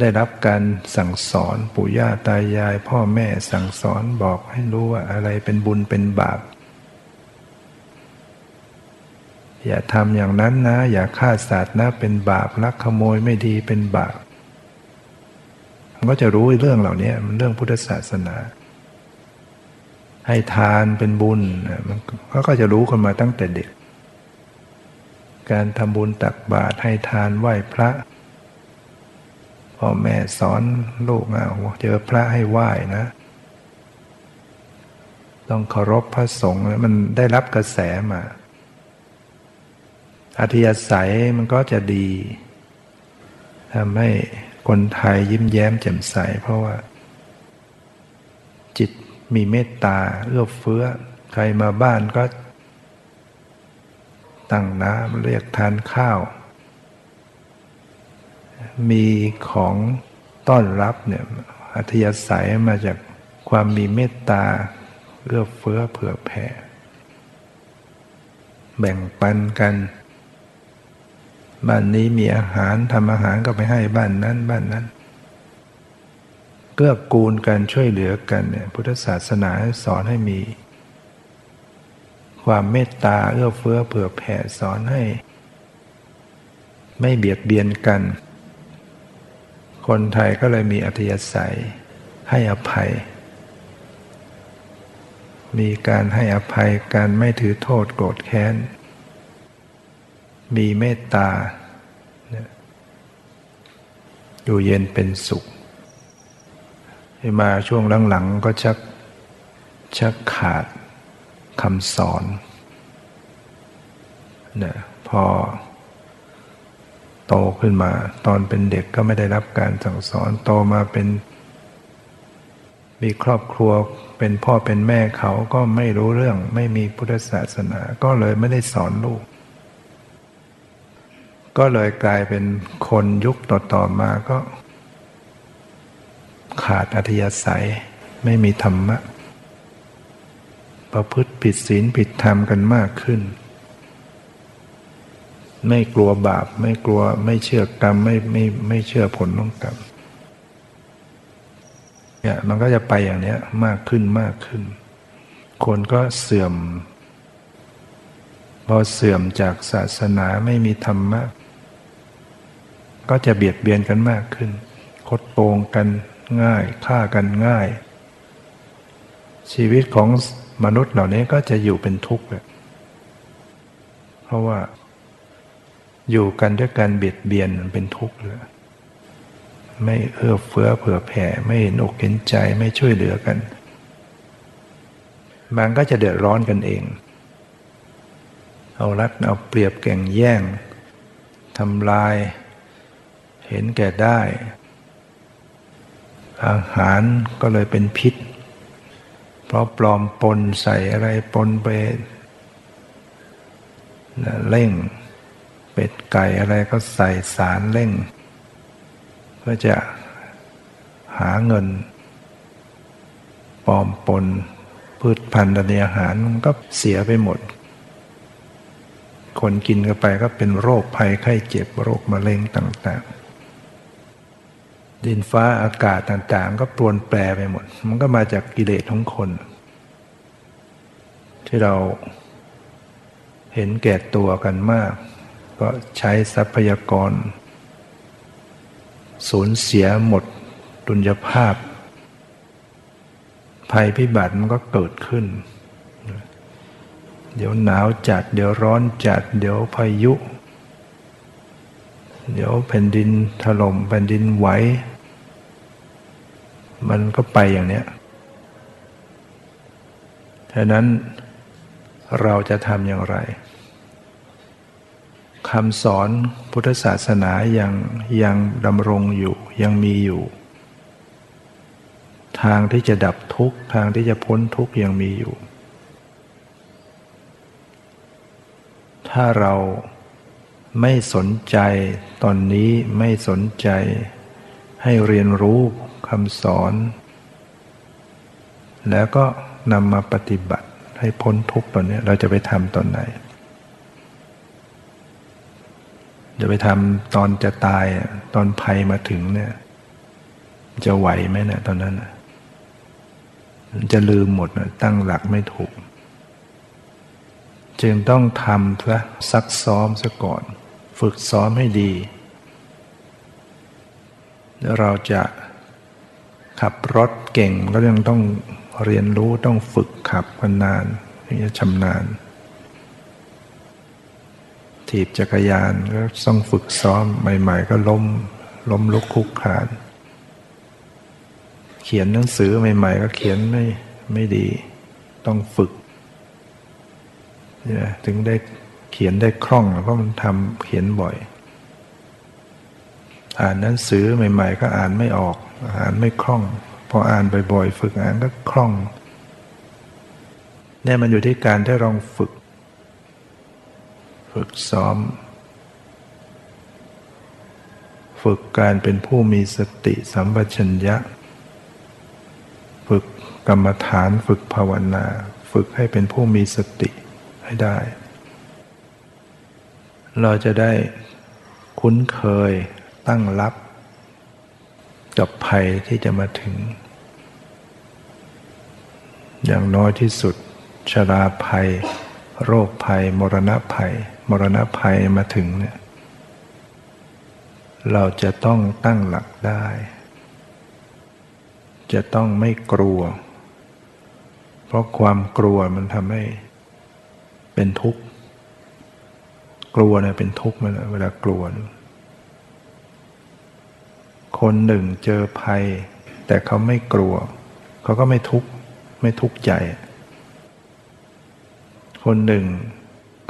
ได้รับการสั่งสอนปู่ย่าตายาย พ่อแม่สั่งสอนบอกให้รู้ว่าอะไรเป็นบุญเป็นบาป อย่าทำอย่างนั้นนะ อย่าฆ่าสัตว์นะเป็นบาปลักขโมยไม่ดีเป็นบาป ก็จะรู้เรื่องเหล่านี้มันเรื่องพุทธศาสนา ให้ทานเป็นบุญมันก็จะรู้กันมาตั้งแต่เด็ก การทำบุญตักบาตรให้ทานไหว้พระพ่อแม่สอนลูกเอาเจอพระให้ไหว้นะ ต้องเคารพพระสงฆ์มันได้รับกระแสมาอธิยศัยมันก็จะดีทำให้ คนไทยยิ้มแย้มแจ่มใส เพราะว่า จิตมีเมตตาเอื้อเฟื้อ ใครมาบ้านก็ ตั้งน้ำเรียกทานข้าว มีของต้อนรับเนี่ยอัธยาศัยมาจากความมีเมตตาเอื้อเฟื้อเผื่อแผ่ แบ่งปันกัน บ้านนี้มีอาหารทำอาหารก็ไปให้บ้านนั้น บ้านนั้น เกื้อกูลกันช่วยเหลือกันเนี่ยพุทธศาสนาสอนให้มี ความเมตตาเอื้อเฟื้อเผื่อแผ่สอนให้ ไม่เบียดเบียนกัน คนไทยก็เลยมีอัธยาศัยให้อภัย มีการให้อภัยการไม่ถือโทษโกรธแค้น มีเมตตา อยู่เย็นเป็นสุขมาช่วงหลังๆก็ชักชักขาดคำสอนเนี่ยพอโตขึ้นมา ตอนเป็นเด็กก็ไม่ได้รับการสั่งสอนโตมาเป็น มีครอบครัวเป็นพ่อเป็นแม่เขาก็ไม่รู้เรื่อง ไม่มีพุทธศาสนา ก็เลยไม่ได้สอนลูก ก็เลยกลายเป็นคนยุคต่อๆมาก็ ขาดอัธยาศัย ไม่มีธรรมะ ประพฤติผิดศีลผิดธรรมกันมากขึ้น ไม่กลัวบาป ไม่กลัวไม่เชื่อกรรมไม่ไม่ไม่เชื่อผลของกรรมเนี่ยมันก็จะไปอย่างนี้มากขึ้นมากขึ้น คนก็เสื่อม พอเสื่อมจากศาสนาไม่มีธรรมะ ก็จะเบียดเบียนกันมากขึ้น คดโกงกันง่ายฆ่ากันง่าย ชีวิตของมนุษย์เหล่านี้ก็จะอยู่เป็นทุกข์เพราะว่า อยู่กันด้วยการเบียดเบียนเป็นทุกข์เลยไม่เอื้อเฟื้อเผื่อแผ่ไม่เห็นอกเห็นใจไม่ช่วยเหลือกัน มันก็จะเดือดร้อนกันเอง เอารัดเอาเปรียบแก่งแย่งทำลาย เห็นแก่ได้ อาหารก็เลยเป็นพิษ เพราะปลอมปนใส่อะไรปนไปเร่ง เป็ดไก่อะไรก็ใส่สารเร่ง เพื่อจะหาเงินปลอมปนพืชพันธุ์ในอาหารมันก็เสียไปหมด คนกินกันไปก็เป็นโรคภัยไข้เจ็บโรคมะเร็งต่าง ๆ ดินฟ้าอากาศต่างๆ ก็ปรวนแปรไปหมด มันก็มาจากกิเลสของคน ที่เราเห็นแก่ตัวกันมาก ก็ใช้ทรัพยากร สูญเสียหมดดุลยภาพ ภัยพิบัติมันก็เกิดขึ้น เดี๋ยวหนาวจัด เดี๋ยวร้อนจัด เดี๋ยวพายุ เดี๋ยวแผ่นดินถล่มแผ่นดินไหว มันก็ไปอย่างเนี้ยฉะนั้นเราจะทำอย่างไรคำสอนพุทธศาสนายังยังดำรงอยู่ยังมีอยู่ ทางที่จะดับทุกข์ ทางที่จะพ้นทุกข์ยังมีอยู่ ถ้าเรา ไม่สนใจตอนนี้ไม่สนใจ ให้เรียนรู้คำสอน แล้วก็นำมาปฏิบัติให้พ้นทุกตอนนี้เราจะไปทำตอนไหนจะไปทำตอนจะตายตอนภัยมาถึงเนี่ย จะไหวไหมเนี่ยตอนนั้นจะลืมหมดนะตั้งหลักไม่ถูก จึงต้องทำซะซักซ้อมซะก่อน ฝึกซ้อมให้ดีแล้วเราจะขับรถเก่งก็ยังต้องเรียนรู้ต้องฝึกขับกันนานถึงจะชำนาญถีบจักรยานก็ต้องฝึกซ้อมใหม่ ๆ ก็ล้มล้มลุกคุกขาน เขียนหนังสือใหม่ ๆ ก็เขียนไม่ไม่ดี ต้องฝึกถึงได้ เขียนได้คล่องเพราะมันทำเขียนบ่อย อ่านหนังสือใหม่ ๆ ก็อ่านไม่ออก อ่านไม่คล่อง พออ่านบ่อยๆ ฝึกอ่านก็คล่องเนี่ยมันอยู่ที่การที่ลองฝึก ฝึกซ้อม ฝึกการเป็นผู้มีสติสัมปชัญญะ ฝึกกรรมฐานฝึกภาวนา ฝึกให้เป็นผู้มีสติให้ได้ เราจะได้คุ้นเคยตั้งรับกับภัยที่จะมาถึง อย่างน้อยที่สุด ชราภัย โรคภัย มรณะภัย มรณะภัยมาถึงเนี่ยเราจะต้องตั้งหลักได้ จะต้องไม่กลัว เพราะความกลัวมันทำให้เป็นทุกข์ กลัวเนี่ยเป็นทุกข์มันเวลากลัว คนหนึ่งเจอภัย แต่เขาไม่กลัว เขาก็ไม่ทุกข์ไม่ทุกข์ใจ คนหนึ่ง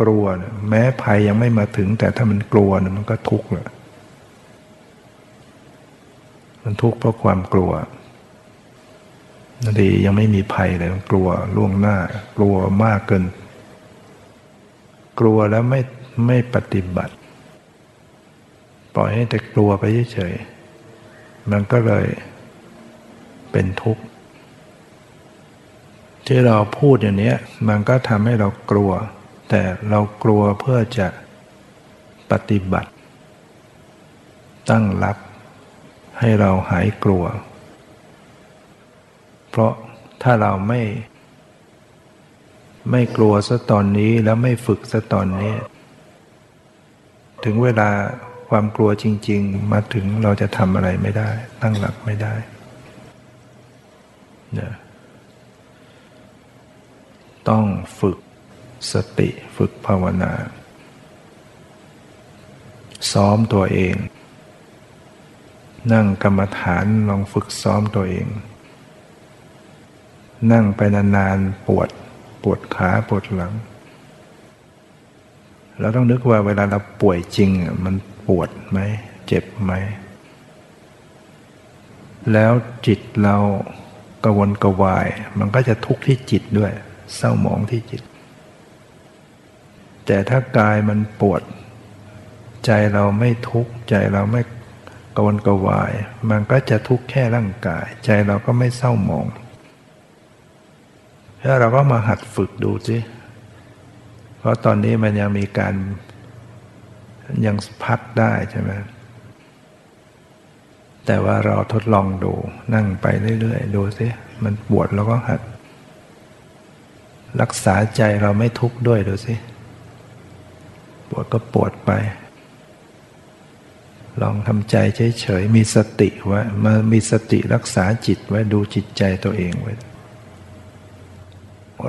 กลัว แม้ภัยยังไม่มาถึง แต่ถ้ามันกลัวมันก็ทุกข์เลยมันทุกข์เพราะความกลัวนาดียังไม่มีภัยเลยกลัวล่วงหน้า กลัวมากเกิน กลัวแล้วไม่ ไม่ปฏิบัติ ปล่อยให้แต่กลัวไปเฉยๆมันก็เลยเป็นทุกข์ที่เราพูดอย่างนี้มันก็ทำให้เรากลัว แต่เรากลัวเพื่อจะปฏิบัติ ตั้งรับให้เราหายกลัว เพราะถ้าเราไม่ ไม่กลัวซะตอนนี้แล้วไม่ฝึกซะตอนนี้ ถึงเวลาความกลัวจริง ๆ มาถึงเราจะทำอะไรไม่ได้ ตั้งหลักไม่ได้เนี่ยต้องฝึกสติฝึกภาวนา ซ้อมตัวเอง นั่งกรรมฐานลองฝึกซ้อมตัวเอง นั่งไปนานๆปวด ปวดขาปวดหลัง เราต้องนึกว่าเวลาเราป่วยจริง มันปวดไหม เจ็บไหม แล้วจิตเรากระวนกระวาย มันก็จะทุกข์ที่จิตด้วย เศร้าหมองที่จิต แต่ถ้ากายมันปวด ใจเราไม่ทุกข์ใจเราไม่กระวนกระวาย มันก็จะทุกข์แค่ร่างกาย ใจเราก็ไม่เศร้าหมองแล้วเราก็มาหัดฝึกดูสิ เพราะตอนนี้มันยังมีการยังพักได้ใช่ไหมแต่ว่าเราทดลองดูนั่งไปเรื่อยๆ ดูสิมันปวดเราก็หัด รักษาใจเราไม่ทุกข์ด้วยดูสิปวดก็ปวดไป ลองทำใจเฉยๆมีสติไว้มามีสติรักษาจิตไว้ดูจิตใจตัวเองไว้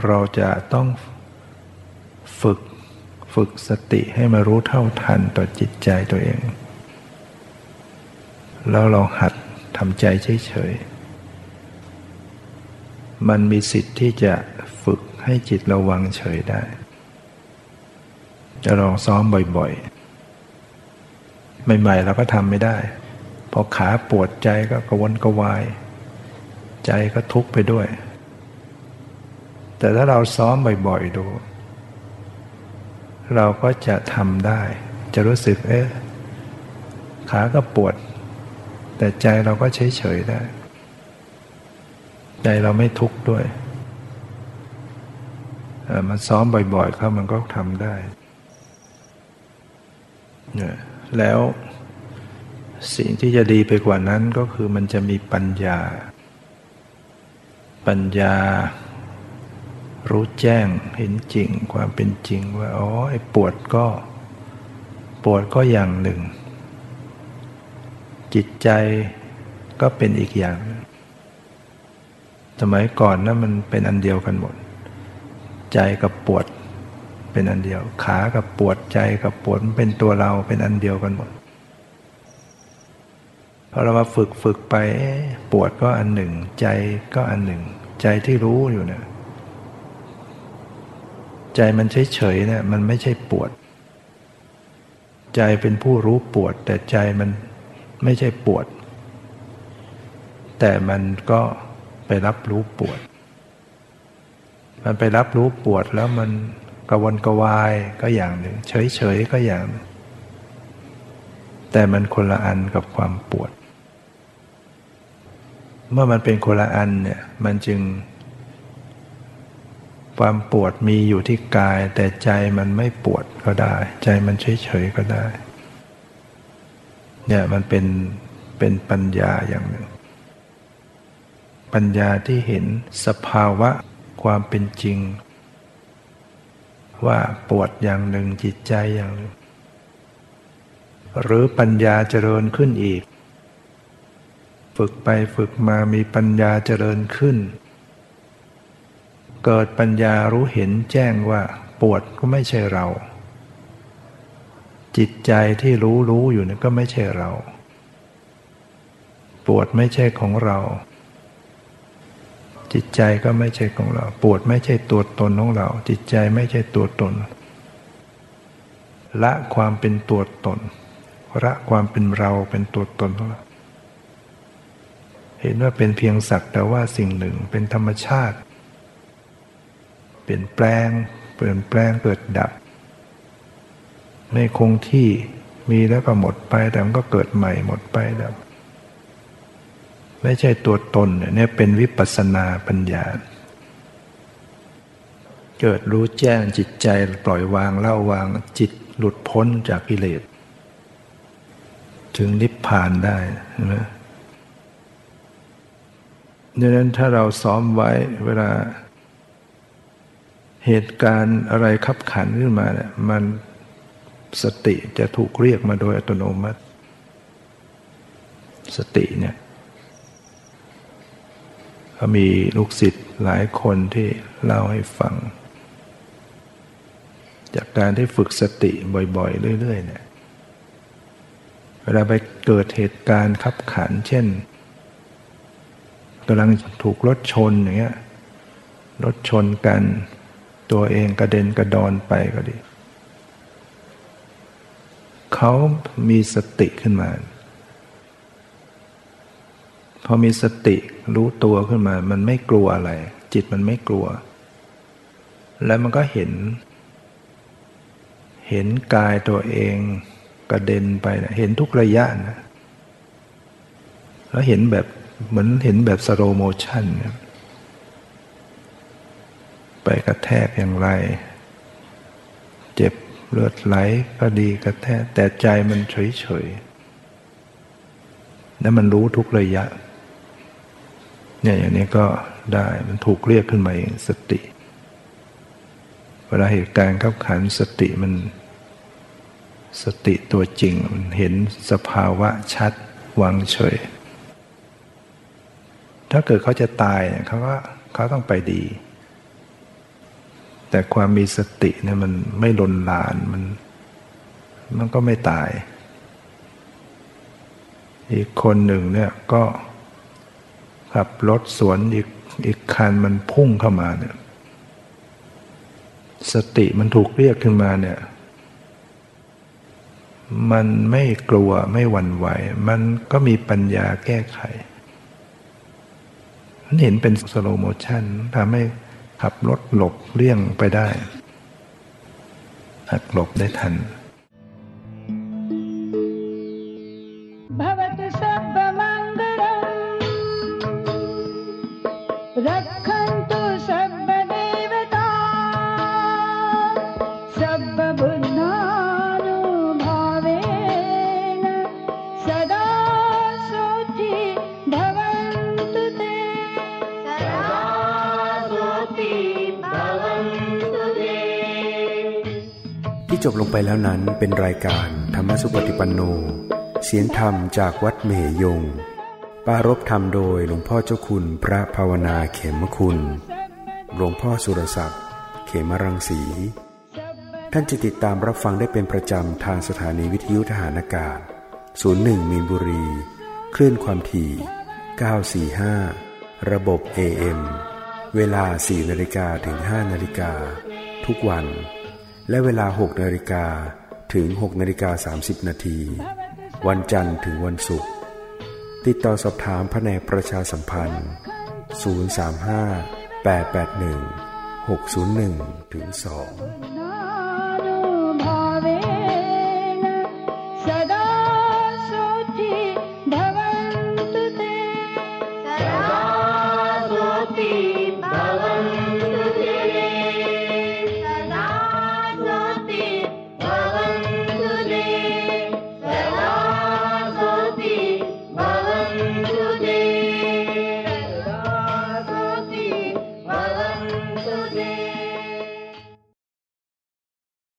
เราจะต้อง ฝึกฝึกสติให้มารู้เท่าทันต่อจิตใจตัวเอง แล้วเราหัดทำใจเฉยๆ มันมีสิทธิ์ที่จะฝึกให้จิตระวังเฉยได้ จะลองซ้อมบ่อยๆ ใหม่ๆเราก็ทำไม่ได้ พอขาปวดใจก็กระวนกระวาย ใจก็ทุกข์ไปด้วย แต่ถ้าเราซ้อมบ่อยๆดู เราก็จะทำได้ จะรู้สึกเอ๊ะขาก็ปวด แต่ใจเราก็เฉยๆได้ ใจเราไม่ทุกข์ด้วยมันซ้อมบ่อยๆเข้ามันก็ทำได้เนี่ยแล้วสิ่งที่จะดีไปกว่านั้นก็คือมันจะมีปัญญา ปัญญา รู้แจ้งเห็นจริงความเป็นจริงว่าอ๋อไอ้ปวดก็ปวดก็อย่างหนึ่ง จิตใจก็เป็นอีกอย่าง สมัยก่อนนะั้นมันเป็นอันเดียวกันหมด ใจกับปวดเป็นอันเดียว ขากับปวดใจกับปวดมันเป็นตัวเราเป็นอันเดียวกันหมดพอเรามาฝึกฝึกไปปวดก็อันหนึ่ง ใจก็อันหนึ่ง ใจที่รู้อยู่เนะี่ย ใจมันเฉยๆเนี่ยมันไม่ใช่ปวด ใจเป็นผู้รู้ปวด แต่ใจมันไม่ใช่ปวด แต่มันก็ไปรับรู้ปวด มันไปรับรู้ปวดแล้วมันกระวนกระวายก็อย่างหนึ่ง เฉยๆก็อย่างแต่มันคนละอันกับความปวด เมื่อมันเป็นคนละอันเนี่ยมันจึง ความปวดมีอยู่ที่กาย แต่ใจมันไม่ปวดก็ได้ ใจมันเฉยๆก็ได้ เนี่ยมันเป็นเป็นปัญญาอย่างหนึ่ง ปัญญาที่เห็นสภาวะความเป็นจริง ว่าปวดอย่างหนึ่งจิตใจอย่างหนึ่ง หรือปัญญาเจริญขึ้นอีก ฝึกไปฝึกมามีปัญญาเจริญขึ้น เกิดปัญญารู้เห็นแจ้งว่าปวดก็ไม่ใช่เรา จิตใจที่รู้รู้อยู่นี่ก็ไม่ใช่เรา ปวดไม่ใช่ของเรา จิตใจก็ไม่ใช่ของเรา ปวดไม่ใช่ตัวตนของเรา จิตใจไม่ใช่ตัวตน ละความเป็นตัวตนละความเป็นเราเป็นตัวตนของเราเห็นว่าเป็นเพียงสักแต่ว่าสิ่งหนึ่งเป็นธรรมชาติ ปลี่ยนแปลง เปลี่ยนแปลงเกิดดับ ไม่คงที่มีแล้วก็หมดไปแต่มันก็เกิดใหม่หมดไปดับ ไม่ใช่ตัวตนเนี่ยเป็นวิปัสสนาปัญญา เกิดรู้แจ้งจิตใจปล่อยวางเล่าวางจิตหลุดพ้นจากกิเลส ถึงนิพพานได้ใช่ไหมดังนั้นถ้าเราซ้อมไว้เวลา เหตุการณ์อะไรขับขันขึ้นมาเนี่ยมันสติจะถูกเรียกมาโดยอัตโนมัติ สติเนี่ยก็มีลูกศิษย์หลายคนที่เล่าให้ฟัง จากการที่ฝึกสติบ่อยๆ เรื่อยๆเนี่ยเวลาไปเกิดเหตุการณ์ขับขัน เช่นกำลังถูกรถชนอย่างเงี้ยรถชนกัน ตัวเองกระเด็นกระดอนไปก็ดี เขามีสติขึ้นมา พอมีสติรู้ตัวขึ้นมา มันไม่กลัวอะไร จิตมันไม่กลัว แล้วมันก็เห็น เห็นกายตัวเองกระเด็นไปนะเห็นทุกระยะนะ แล้วเห็นแบบเหมือนเห็นแบบ slow motion ไป กระแทกอย่างไร เจ็บเลือดไหลก็ดีกระแทก แต่ใจมันเฉยๆแล้วมันรู้ทุกระยะเนี่ยอย่างนี้ก็ได้มันถูกเรียกขึ้นมาเองสติ เวลาเหตุการณ์ขับขันสติมัน สติตัวจริงมันเห็นสภาวะชัดวางเฉย ถ้าเกิดเขาจะตายเนี่ยเขาก็เขาต้องไปดี แต่ความมีสติเนี่ยมันไม่ลนลานมันมันก็ไม่ตาย อีกคนหนึ่งเนี่ยก็ขับรถสวนอีกอีกคันมันพุ่งเข้ามาเนี่ยสติมันถูกเรียกขึ้นมาเนี่ย มันไม่กลัวไม่หวั่นไหว มันก็มีปัญญาแก้ไข มันเห็นเป็นสโลโมชันทำให้ ขับรถหลบเลี่ยงไปได้ หักหลบได้ทัน จบลงไปแล้วนั้นเป็นรายการธรรมสุปฏิปันโน เสียงธรรมจากวัดเมหยง ปารบธรรมโดยหลวงพ่อเจ้าคุณพระภาวนาเขมคุณ หลวงพ่อสุรศักดิ์ เขมรังสี ท่านจะติดตามรับฟังได้เป็นประจำทางสถานีวิทยุทหารอากาศ 01 มีนบุรี คลื่นความถี่ 945 ระบบ AM เวลา 4 นาฬิกาถึง 5 นาฬิกา ทุกวัน และเวลา 6 นาฬิกาถึง 6 นาฬิกา 30 นาที วันจันทร์ถึงวันศุกร์ ติดต่อสอบถามแผนกประชาสัมพันธ์ 035 881 601ถึง2